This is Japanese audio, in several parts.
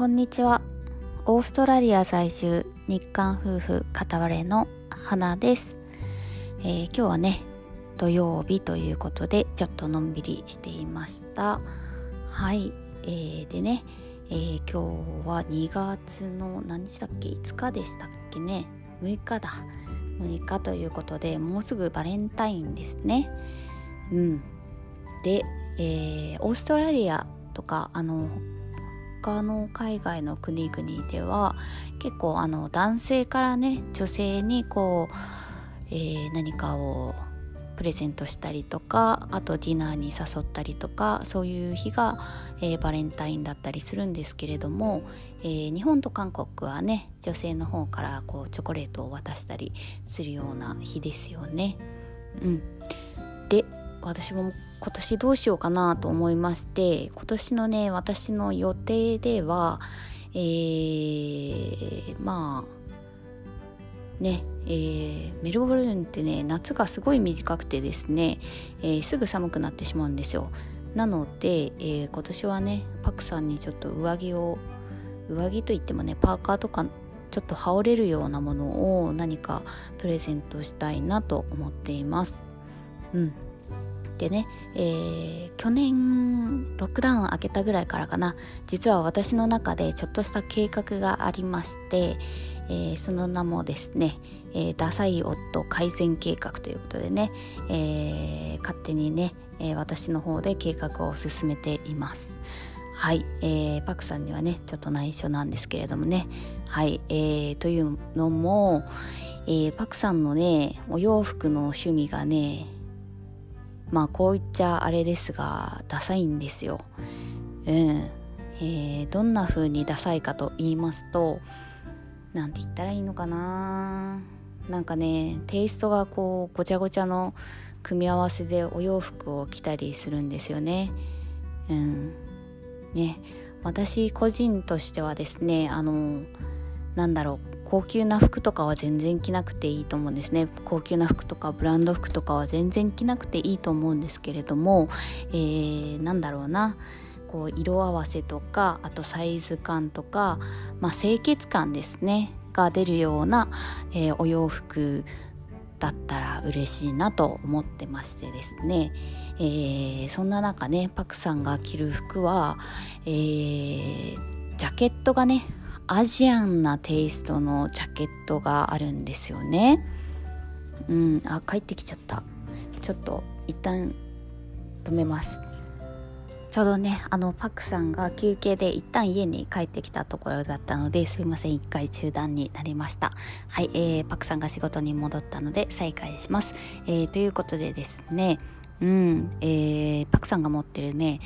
こんにちは。オーストラリア在住日韓夫婦片割れの花です、えー、今日はね土曜日ということでちょっとのんびりしていました。はい、えー、でね、えー、今日は2月の何日だっけ？5日でしたっけね？6日だ。6日ということでもうすぐバレンタインですね。うん。で、えー、オーストラリアとかあの他の海外の国々では結構あの男性からね女性にこう、えー、何かをプレゼントしたりとかあとディナーに誘ったりとかそういう日が、えー、バレンタインだったりするんですけれども、えー、日本と韓国はね女性の方からこうチョコレートを渡したりするような日ですよね。うん、で私も今年どうしようかなと思いまして今年のね私の予定ではえー、まあねえー、メルボルンってね夏がすごい短くてですね、えー、すぐ寒くなってしまうんですよ。なので、えー、今年はねパクさんにちょっと上着を上着といってもねパーカーとかちょっと羽織れるようなものを何かプレゼントしたいなと思っています。うん。でね、えー、去年ロックダウン明けたぐらいからかな実は私の中でちょっとした計画がありまして、えー、その名もですね、えー、ダサい夫改善計画ということでね、え勝手にね、え私の方で計画を進めています。はい、えー、パクさんにはねちょっと内緒なんですけれどもねはい、えー、というのも、えー、パクさんのねお洋服の趣味がねまあこう言っちゃあれですがダサいんですよ。うん。えー、どんな風にダサいかと言いますと何て言ったらいいのかななんかねテイストがこうごちゃごちゃの組み合わせでお洋服を着たりするんですよね。うん。ね私個人としてはですねあのなんだろう高級な服とかは全然着なくていいと思うんですね。高級な服とかブランド服とかは全然着なくていいと思うんですけれども、えー、なんだろうなこう色合わせとかあとサイズ感とか、まあ、清潔感ですねが出るような、えー、お洋服だったら嬉しいなと思ってましてですね、えー、そんな中ねパクさんが着る服は、えー、ジャケットがねアジアンなテイストのジャケットがあるんですよね。うんあ帰ってきちゃった。ちょっと一旦止めます。ちょうどねあのパクさんが休憩で一旦家に帰ってきたところだったのですいません一回中断になりました。はい、えー、パクさんが仕事に戻ったので再開します、えー、ということでですねうんえー、パクさんが持ってるね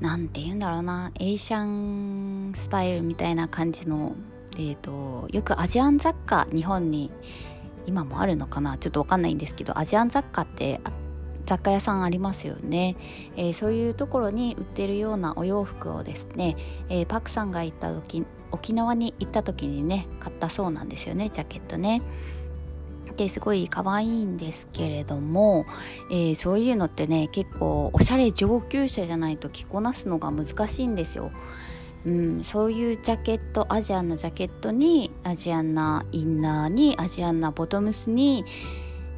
何て言うんだろうなエイシャンスタイルみたいな感じの、えーと、よくアジアン雑貨日本に今もあるのかな？ちょっと分かんないんですけどアジアン雑貨って雑貨屋さんありますよね、えー、そういうところに売ってるようなお洋服をですね、えー、パクさんが行った時沖縄に行った時にね買ったそうなんですよねジャケットね。ってすごい可愛いんですけれども、えー、そういうのってね結構おしゃれ上級者じゃないと着こなすのが難しいんですよ。うん、そういうジャケットアジアンなジャケットにアジアンなインナーにアジアンなボトムスに、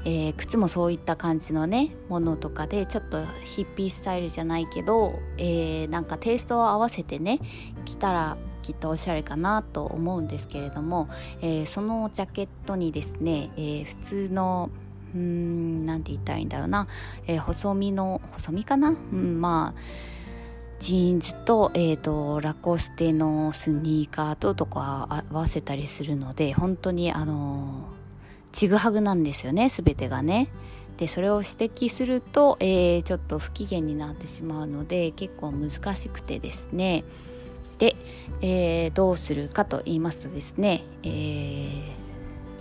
えー、靴もそういった感じのねものとかでちょっとヒッピースタイルじゃないけど、えー、なんかテイストを合わせてね着たらきっとおしゃれかなと思うんですけれども、えー、そのジャケットにですね、えー、普通のうーん何て言ったらいいんだろうな、えー、細身の細身かな、うん、まあジーンズと,、えーと、ラコステのスニーカーととか合わせたりするので本当にあのちぐはぐなんですよね全てがね。でそれを指摘すると、えー、ちょっと不機嫌になってしまうので結構難しくてですねで、えー、どうするかと言いますとですね、えー、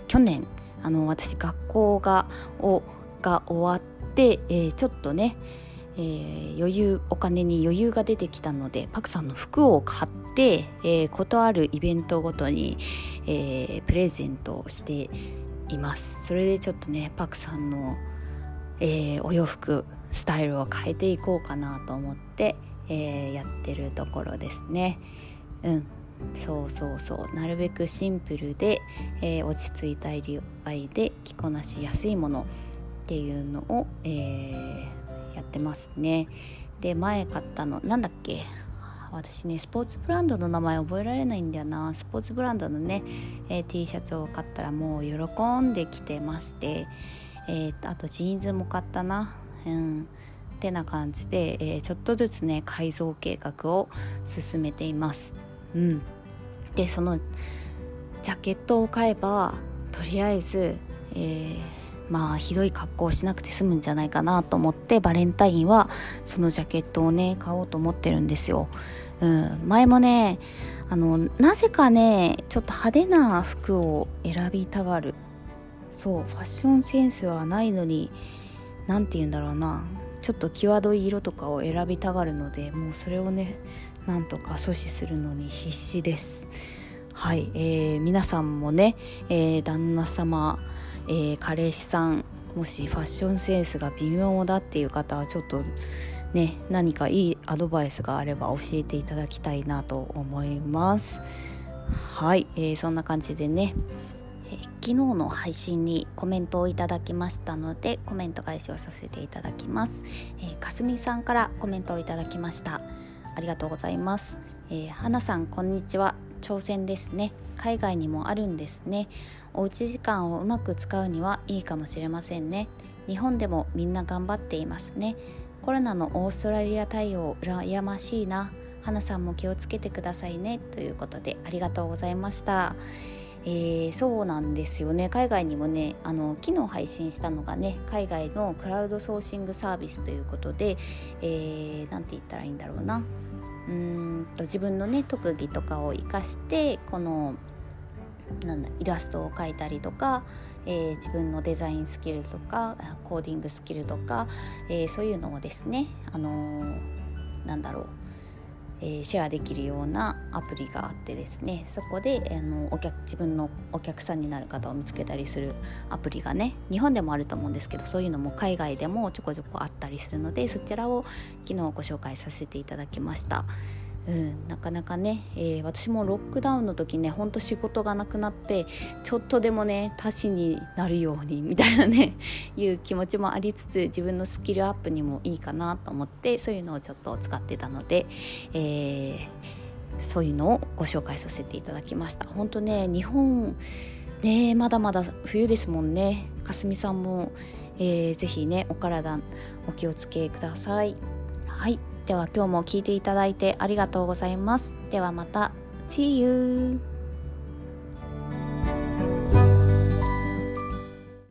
去年あの私学校がおが終わって、え、ちょっとね、えー、余裕お金に余裕が出てきたのでパクさんの服を買って、えー、ことあるイベントごとに、えー、プレゼントをしています。それでちょっとねパクさんの、えー、お洋服スタイルを変えていこうかなと思ってえ、やってるところですね。うん。そうそうそう。なるべくシンプルで、え、落ち着いた色合いで着こなしやすいものっていうのを、えー、ってますね。で前買ったのなんだっけ？私ねスポーツブランドの名前覚えられないんだよな。スポーツブランドのね、えー、T シャツを買ったらもう喜んできてまして、えー、あとジーンズも買ったな。うん。ってな感じで、えー、ちょっとずつね改造計画を進めています。うん。でそのジャケットを買えばとりあえず、えー、まあひどい格好をしなくて済むんじゃないかなと思ってバレンタインはそのジャケットをね買おうと思ってるんですよ。うん、前もねあのなぜかねちょっと派手な服を選びたがる。そうファッションセンスはないのに何て言うんだろうな。ちょっと際どい色とかを選びたがるのでもうそれをねなんとか阻止するのに必死です。はい、えー、皆さんもね、えー、旦那様、えー、彼氏さんもしファッションセンスが微妙だっていう方はちょっとね何かいいアドバイスがあれば教えていただきたいなと思います。はい、えー、そんな感じでね、えー、昨日の配信にコメントをいただきましたのでコメント返しをさせていただきます、えー、かすみさんからコメントをいただきました。ありがとうございます、えー、花さんこんにちは。挑戦ですね。海外にもあるんですね。おうち時間をうまく使うにはいいかもしれませんね。日本でもみんな頑張っていますね。コロナのオーストラリア対応羨ましいな。花さんも気をつけてくださいね。ということでありがとうございました。えー、そうなんですよね。海外にもねあの昨日配信したのがね海外のクラウドソーシングサービスということで何、えー、て言ったらいいんだろうな。うんと自分のね特技とかを生かしてこのなんだイラストを描いたりとか、えー、自分のデザインスキルとかコーディングスキルとか、えー、そういうのをですね、あのー、なんだろうえー、シェアできるようなアプリがあってですねそこであのお客自分のお客さんになる方を見つけたりするアプリがね日本でもあると思うんですけどそういうのも海外でもちょこちょこあったりするのでそちらを昨日ご紹介させていただきました。うん、なかなかね、えー、私もロックダウンの時ねほんと仕事がなくなってちょっとでもね足しになるようにみたいなね いう気持ちもありつつ自分のスキルアップにもいいかなと思ってそういうのをちょっと使ってたので、えー、そういうのをご紹介させていただきました。本当ね日本ねまだまだ冬ですもんね。かすみさんも、えー、ぜひねお体お気をつけください。はい。では今日も聞いていただいてありがとうございます。ではまた。See you!